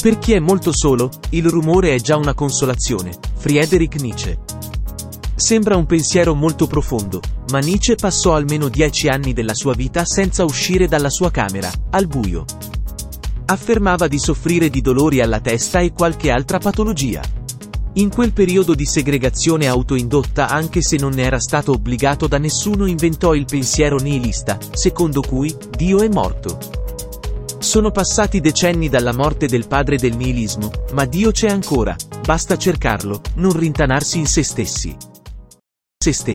Per chi è molto solo, il rumore è già una consolazione. Friedrich Nietzsche. Sembra un pensiero molto profondo, ma Nietzsche passò almeno dieci anni della sua vita senza uscire dalla sua camera, al buio. Affermava di soffrire di dolori alla testa e qualche altra patologia. In quel periodo di segregazione autoindotta anche se non ne era stato obbligato da nessuno inventò il pensiero nihilista, secondo cui, Dio è morto. Sono passati decenni dalla morte del padre del nihilismo, ma Dio c'è ancora, basta cercarlo, non rintanarsi in se stessi. Se stessi.